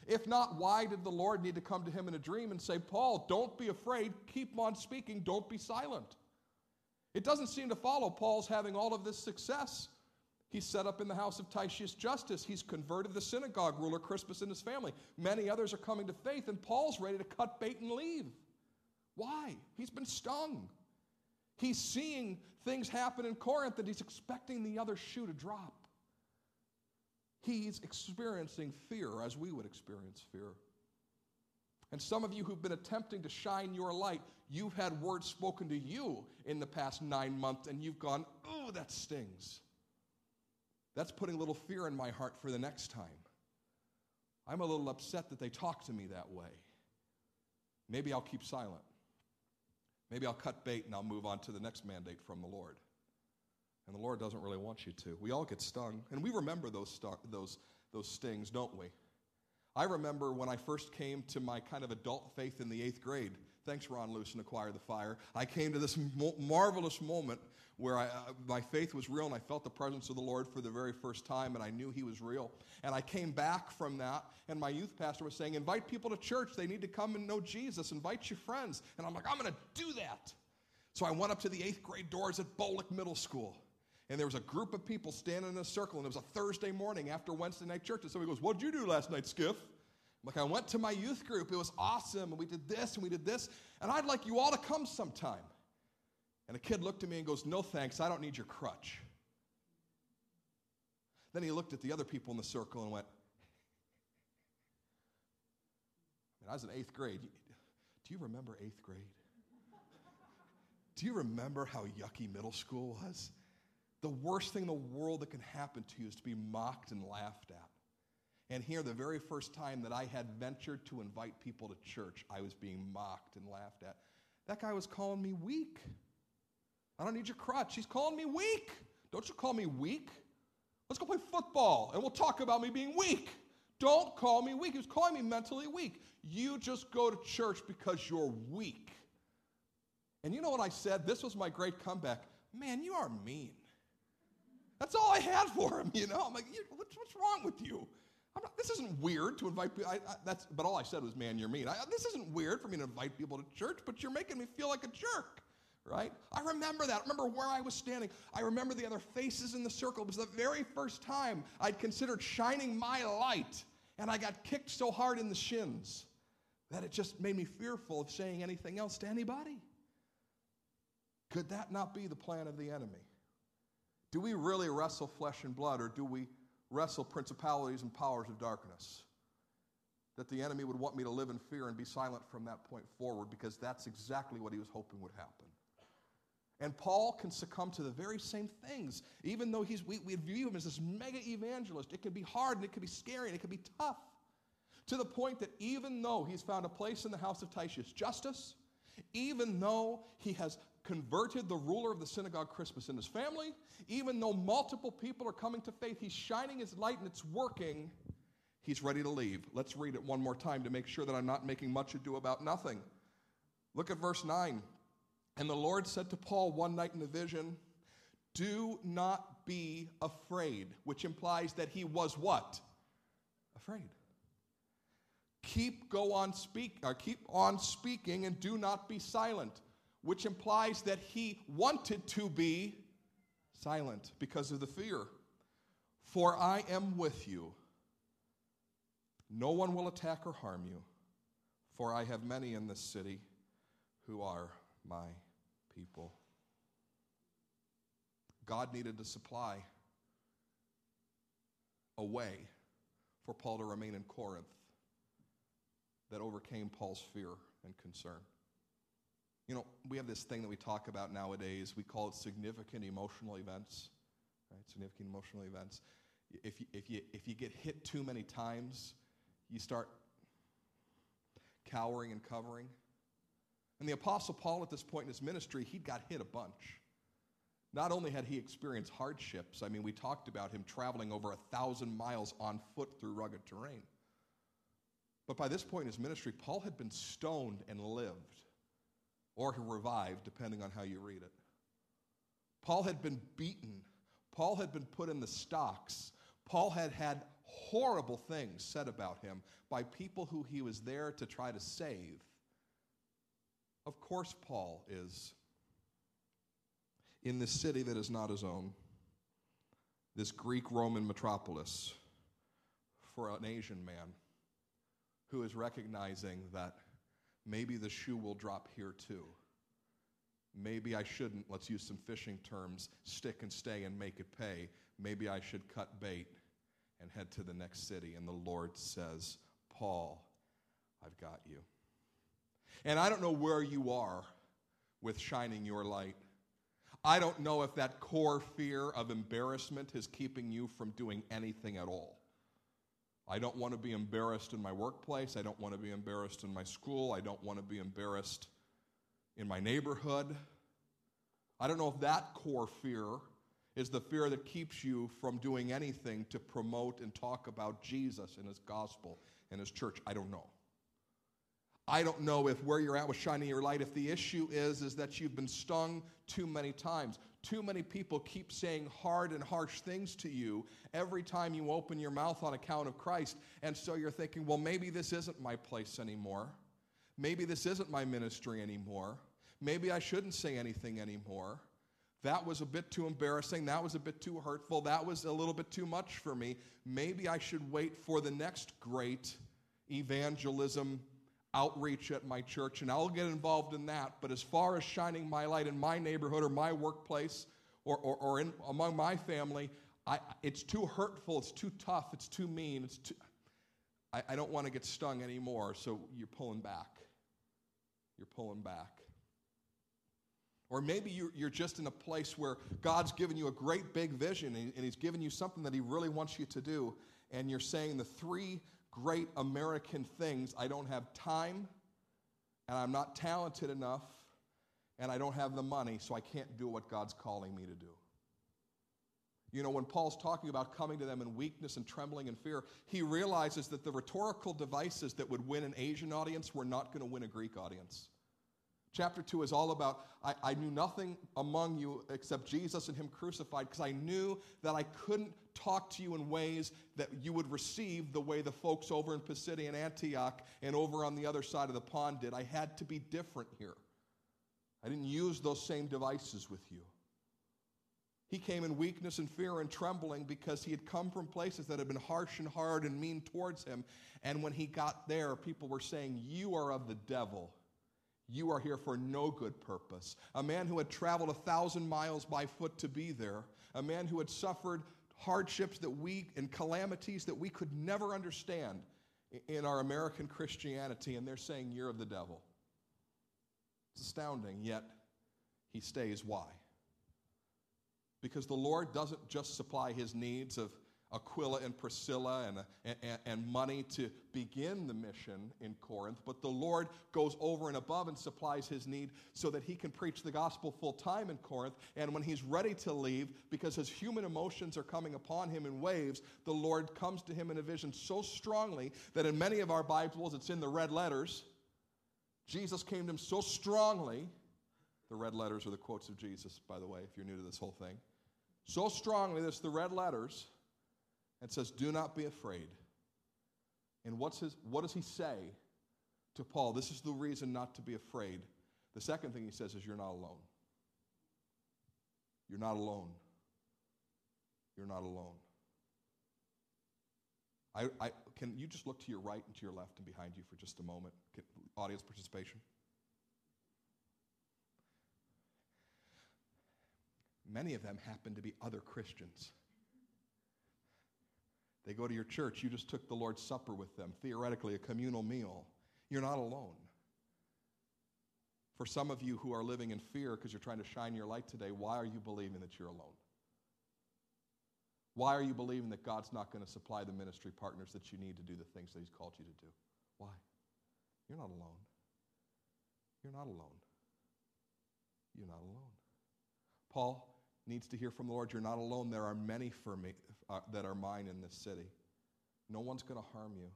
If not, why did the Lord need to come to him in a dream and say, Paul, don't be afraid, keep on speaking, don't be silent? It doesn't seem to follow Paul's having all of this success. He's set up in the house of Titius Justus. He's converted the synagogue ruler Crispus and his family. Many others are coming to faith, and Paul's ready to cut bait and leave. Why? He's been stung. He's seeing things happen in Corinth and he's expecting the other shoe to drop. He's experiencing fear as we would experience fear. And some of you who've been attempting to shine your light, you've had words spoken to you in the past nine months, and you've gone, oh, that stings. That's putting a little fear in my heart for the next time. I'm a little upset that they talk to me that way. Maybe I'll keep silent. Maybe I'll cut bait and I'll move on to the next mandate from the Lord. And the Lord doesn't really want you to. We all get stung, and we remember those, those, those stings, don't we? I remember when I first came to my kind of adult faith in the eighth grade. Thanks, Ron Luce and Acquire the Fire. I came to this mo- marvelous moment where I, uh, my faith was real and I felt the presence of the Lord for the very first time and I knew He was real. And I came back from that, and my youth pastor was saying, Invite people to church. They need to come and know Jesus. Invite your friends. And I'm like, I'm going to do that. So I went up to the eighth grade doors at Bolick Middle School. And there was a group of people standing in a circle, and it was a Thursday morning after Wednesday night church. And somebody goes, What'd you do last night, Skiff? I'm like, I went to my youth group. It was awesome. And we did this and we did this. And I'd like you all to come sometime. And a kid looked at me and goes, No thanks. I don't need your crutch. Then he looked at the other people in the circle and went, I was in eighth grade. Do you remember eighth grade? Do you remember how yucky middle school was? The worst thing in the world that can happen to you is to be mocked and laughed at. And here, the very first time that I had ventured to invite people to church, I was being mocked and laughed at. That guy was calling me weak. I don't need your crutch. He's calling me weak. Don't you call me weak. Let's go play football and we'll talk about me being weak. Don't call me weak. He was calling me mentally weak. You just go to church because you're weak. And you know what I said? This was my great comeback. Man, you are mean. That's all I had for him, you know. I'm like, what's, what's wrong with you? Not, this isn't weird to invite people. I, I, that's, but all I said was, man, you're mean. I, this isn't weird for me to invite people to church, but you're making me feel like a jerk, right? I remember that. I remember where I was standing. I remember the other faces in the circle. It was the very first time I'd considered shining my light, and I got kicked so hard in the shins that it just made me fearful of saying anything else to anybody. Could that not be the plan of the enemy? Do we really wrestle flesh and blood, or do we wrestle principalities and powers of darkness? That the enemy would want me to live in fear and be silent from that point forward, because that's exactly what he was hoping would happen. And Paul can succumb to the very same things. Even though he's, we, we view him as this mega evangelist, it can be hard and it can be scary and it can be tough. To the point that even though he's found a place in the house of Titius Justus, even though he has converted the ruler of the synagogue Crispus and his family, even though multiple people are coming to faith, he's shining his light and it's working. He's ready to leave. Let's read it one more time to make sure that I'm not making much ado about nothing. Look at verse 9. And the Lord said to Paul one night in a vision, Do not be afraid, which implies that he was what? Afraid. Keep go on speak, or uh, keep on speaking and do not be silent which implies that he wanted to be silent because of the fear. For I am with you. No one will attack or harm you, for I have many in this city who are my people. God needed to supply a way for Paul to remain in Corinth that overcame Paul's fear and concern. You know, we have this thing that we talk about nowadays. We call it significant emotional events, right? Significant emotional events. If you, if you, if you get hit too many times, you start cowering and covering. And the Apostle Paul, at this point in his ministry, he'd got hit a bunch. Not only had he experienced hardships, I mean, we talked about him traveling over a thousand miles on foot through rugged terrain. But by this point in his ministry, Paul had been stoned and lived, or who revived, depending on how you read it. Paul had been beaten. Paul had been put in the stocks. Paul had had horrible things said about him by people who he was there to try to save. Of course, Paul is in this city that is not his own, this Greek Roman metropolis, for an Asian man who is recognizing that maybe the shoe will drop here too. Maybe I shouldn't, let's use some fishing terms, stick and stay and make it pay. Maybe I should cut bait and head to the next city. And the Lord says, Paul, I've got you. And I don't know where you are with shining your light. I don't know if that core fear of embarrassment is keeping you from doing anything at all. I don't want to be embarrassed in my workplace. I don't want to be embarrassed in my school. I don't want to be embarrassed in my neighborhood. I don't know if that core fear is the fear that keeps you from doing anything to promote and talk about Jesus and his gospel and his church. I don't know. I don't know if where you're at with shining your light, if the issue is, is that you've been stung too many times. Too many people keep saying hard and harsh things to you every time you open your mouth on account of Christ. And so you're thinking, well, maybe this isn't my place anymore. Maybe this isn't my ministry anymore. Maybe I shouldn't say anything anymore. That was a bit too embarrassing. That was a bit too hurtful. That was a little bit too much for me. Maybe I should wait for the next great evangelism outreach at my church and I'll get involved in that. But as far as shining my light in my neighborhood or my workplace or, or, or in, among my family, I, it's too hurtful, it's too tough, it's too mean, it's too, I, I don't want to get stung anymore, so you're pulling back. You're pulling back. Or maybe you're just in a place where God's given you a great big vision and He's given you something that He really wants you to do, and you're saying the three great American things I don't have time, and I'm not talented enough, and I don't have the money, so I can't do what God's calling me to do. You know, when Paul's talking about coming to them in weakness and trembling and fear, he realizes that the rhetorical devices that would win an Asian audience were not going to win a Greek audience. Chapter 2 is all about I, I knew nothing among you except Jesus and Him crucified because I knew that I couldn't talk to you in ways that you would receive the way the folks over in Pisidian Antioch and over on the other side of the pond did. I had to be different here. I didn't use those same devices with you. He came in weakness and fear and trembling because he had come from places that had been harsh and hard and mean towards him. And when he got there, people were saying, You are of the devil. You are here for no good purpose. A man who had traveled a thousand miles by foot to be there, a man who had suffered hardships that we and calamities that we could never understand in our American Christianity, and they're saying, You're of the devil. It's astounding, yet he stays. Why? Because the Lord doesn't just supply his needs of Aquila and Priscilla and, and, and, money to begin the mission in Corinth, but the Lord goes over and above and supplies his need so that he can preach the gospel full time in Corinth. And when he's ready to leave, because his human emotions are coming upon him in waves, the Lord comes to him in a vision so strongly that in many of our Bibles it's in the red letters. Jesus came to him so strongly. The red letters are the quotes of Jesus, by the way, if you're new to this whole thing. So strongly, that's the red letters and says, Do not be afraid. And what's his, what does he say to Paul? This is the reason not to be afraid. The second thing he says is, You're not alone. You're not alone. You're not alone. I, I, can you just look to your right and to your left and behind you for just a moment? Can, audience participation. Many of them happen to be other Christians. They go to your church. You just took the Lord's Supper with them, theoretically, a communal meal. You're not alone. For some of you who are living in fear because you're trying to shine your light today, why are you believing that you're alone? Why are you believing that God's not going to supply the ministry partners that you need to do the things that He's called you to do? Why? You're not alone. You're not alone. You're not alone. Paul needs to hear from the Lord, You're not alone. There are many for me uh, that are mine in this city. No one's going to harm you.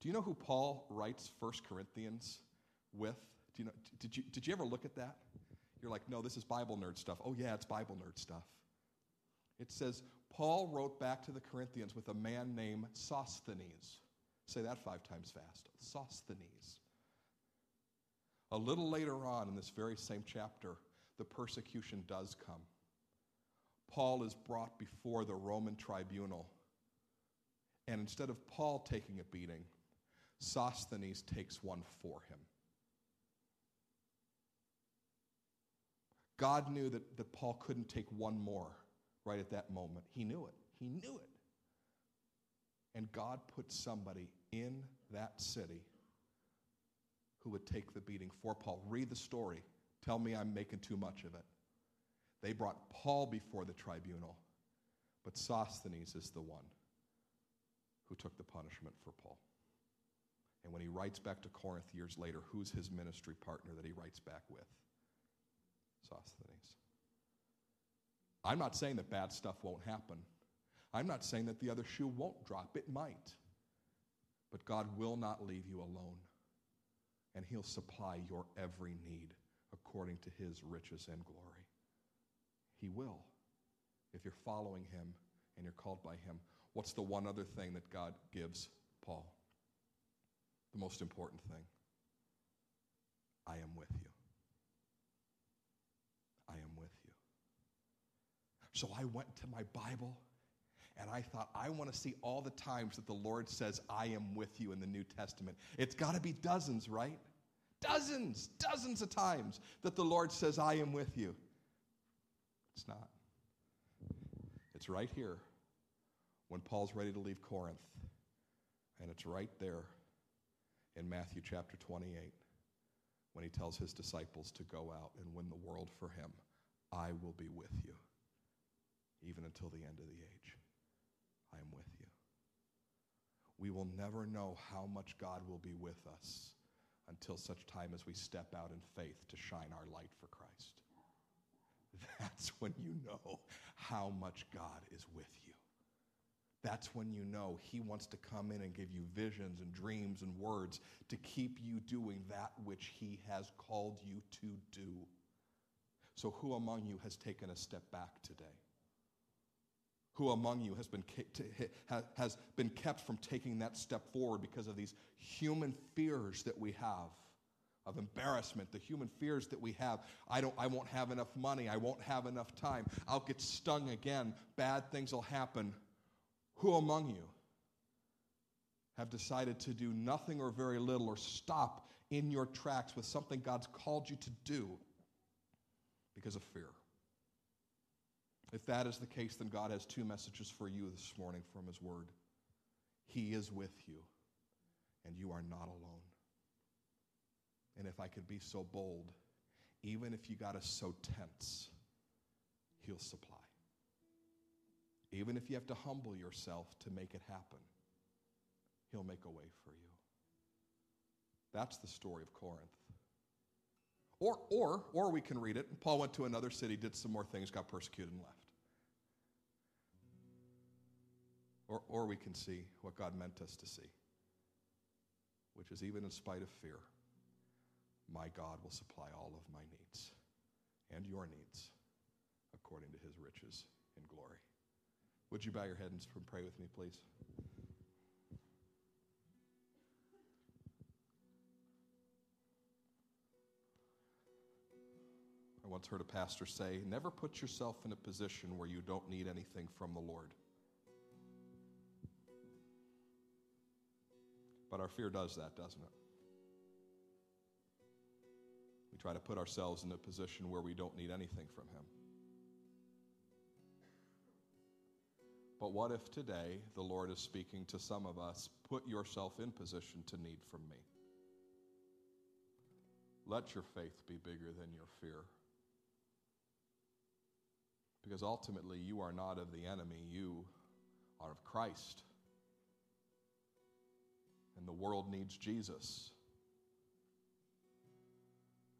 Do you know who Paul writes 1 Corinthians with? Do you know, did, you, did you ever look at that? You're like, no, this is Bible nerd stuff. Oh, yeah, it's Bible nerd stuff. It says, Paul wrote back to the Corinthians with a man named Sosthenes. Say that five times fast. Sosthenes. A little later on in this very same chapter, the persecution does come. Paul is brought before the Roman tribunal. And instead of Paul taking a beating, Sosthenes takes one for him. God knew that, that Paul couldn't take one more right at that moment. He knew it. He knew it. And God put somebody in that city who would take the beating for Paul. Read the story. Tell me I'm making too much of it. They brought Paul before the tribunal, but Sosthenes is the one who took the punishment for Paul. And when he writes back to Corinth years later, who's his ministry partner that he writes back with? Sosthenes. I'm not saying that bad stuff won't happen. I'm not saying that the other shoe won't drop. It might. But God will not leave you alone. And He'll supply your every need according to His riches and glory. He will. If you're following Him and you're called by Him. What's the one other thing that God gives Paul? The most important thing I am with you. I am with you. So I went to my Bible and I thought, I want to see all the times that the Lord says, I am with you in the New Testament. It's got to be dozens, right? Dozens, dozens of times that the Lord says, I am with you. It's not. It's right here when Paul's ready to leave Corinth. And it's right there in Matthew chapter 28 when he tells his disciples to go out and win the world for him. I will be with you even until the end of the age. I am with you. We will never know how much God will be with us until such time as we step out in faith to shine our light for Christ. That's when you know how much God is with you. That's when you know He wants to come in and give you visions and dreams and words to keep you doing that which He has called you to do. So, who among you has taken a step back today? Who among you has been, has been kept from taking that step forward because of these human fears that we have? of embarrassment, the human fears that we have. I don't I won't have enough money, I won't have enough time. I'll get stung again. Bad things will happen. Who among you have decided to do nothing or very little or stop in your tracks with something God's called you to do because of fear? If that is the case, then God has two messages for you this morning from His Word. He is with you, and you are not alone. And if I could be so bold, even if you got us so tense, He'll supply. Even if you have to humble yourself to make it happen, He'll make a way for you. That's the story of Corinth. Or, or, or we can read it. Paul went to another city, did some more things, got persecuted, and left. Or, or we can see what God meant us to see, which is even in spite of fear, my God will supply all of my needs and your needs according to his riches in glory. Would you bow your head and pray with me, please? I once heard a pastor say, Never put yourself in a position where you don't need anything from the Lord. But our fear does that, doesn't it? We try to put ourselves in a position where we don't need anything from Him. But what if today the Lord is speaking to some of us, put yourself in position to need from me? Let your faith be bigger than your fear. Because ultimately, you are not of the enemy, you are of Christ. And the world needs Jesus.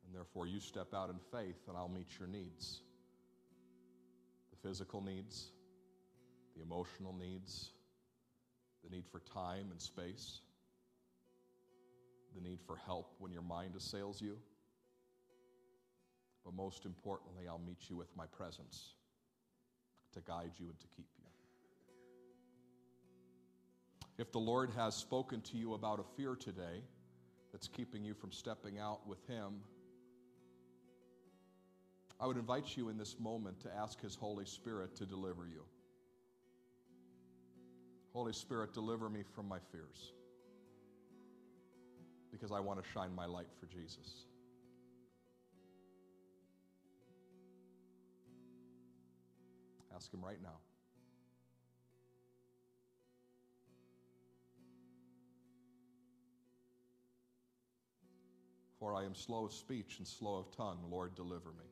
And therefore, you step out in faith, and I'll meet your needs the physical needs, the emotional needs, the need for time and space, the need for help when your mind assails you. But most importantly, I'll meet you with my presence to guide you and to keep you. If the Lord has spoken to you about a fear today that's keeping you from stepping out with Him, I would invite you in this moment to ask His Holy Spirit to deliver you. Holy Spirit, deliver me from my fears because I want to shine my light for Jesus. Ask Him right now. For I am slow of speech and slow of tongue. Lord, deliver me.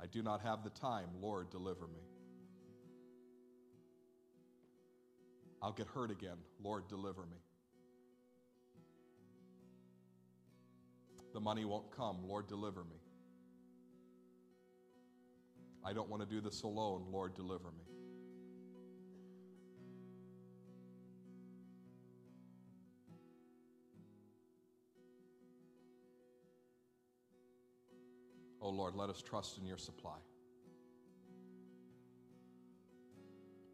I do not have the time. Lord, deliver me. I'll get hurt again. Lord, deliver me. The money won't come. Lord, deliver me. I don't want to do this alone. Lord, deliver me. Oh Lord, let us trust in your supply.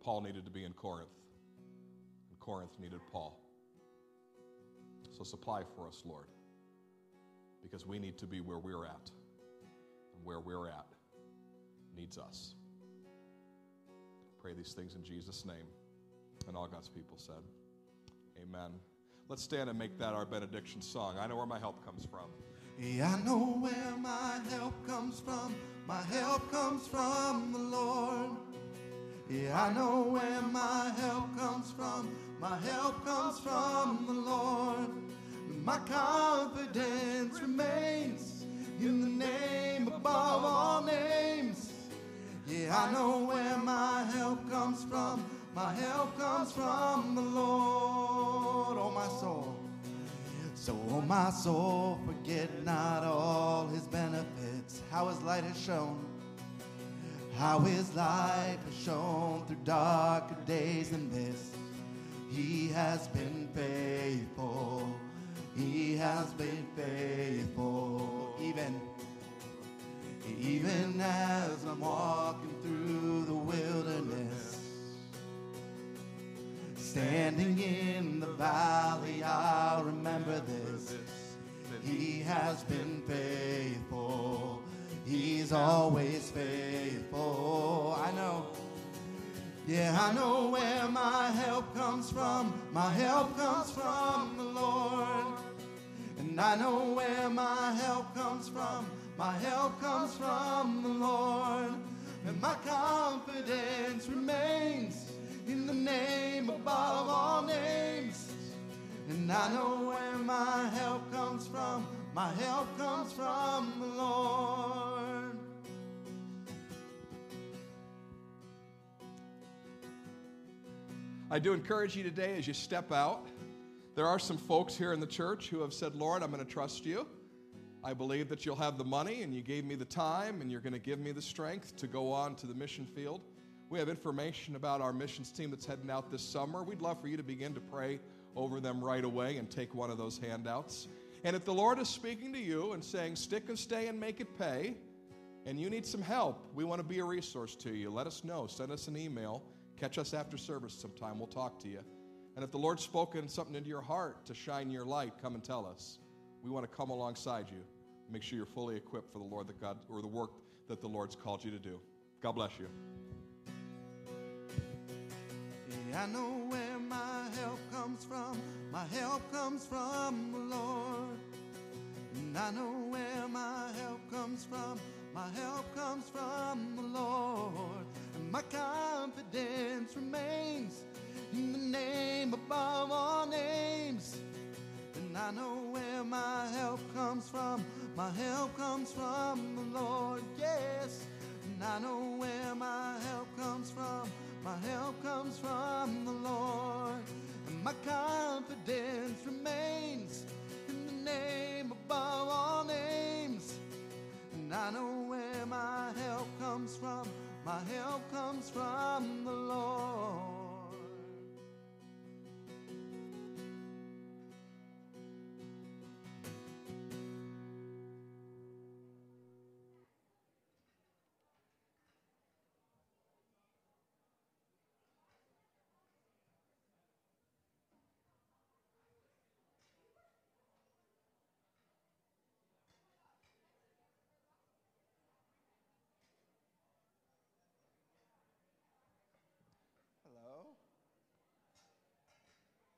Paul needed to be in Corinth, and Corinth needed Paul. So supply for us, Lord, because we need to be where we're at, and where we're at needs us. Pray these things in Jesus' name. And all God's people said, Amen. Let's stand and make that our benediction song. I know where my help comes from. Yeah, I know where my help comes from. My help comes from the Lord. Yeah, I know where my help comes from. My help comes from the Lord. My confidence remains in the name above all names. Yeah, I know where my help comes from. My help comes from the Lord. Oh, my soul. So, oh, my soul, forget not all his benefits, how his light has shone, how his light has shone through darker days than this. He has been faithful, he has been faithful, even. Even as I'm walking through the wilderness, Standing in the valley, I'll remember this. He has been faithful. He's always faithful. I know. Yeah, I know where my help comes from. My help comes from the Lord. And I know where my help comes from. My help comes from the Lord. And my confidence remains in the name above all names. And I know where my help comes from. My help comes from the Lord. I do encourage you today as you step out. There are some folks here in the church who have said, Lord, I'm going to trust you. I believe that you'll have the money and you gave me the time and you're going to give me the strength to go on to the mission field. We have information about our missions team that's heading out this summer. We'd love for you to begin to pray over them right away and take one of those handouts. And if the Lord is speaking to you and saying, stick and stay and make it pay, and you need some help, we want to be a resource to you. Let us know. Send us an email. Catch us after service sometime. We'll talk to you. And if the Lord's spoken something into your heart to shine your light, come and tell us. We want to come alongside you. Make sure you're fully equipped for the Lord that God or the work that the Lord's called you to do. God bless you. I know where my help comes from. My help comes from the Lord. And I know where my help comes from. My help comes from the Lord. And my confidence remains in the name above all names. I know where my help comes from. My help comes from the Lord, yes. And I know where my help comes from. My help comes from the Lord, and my confidence remains in the name above all names. And I know where my help comes from. My help comes from the Lord.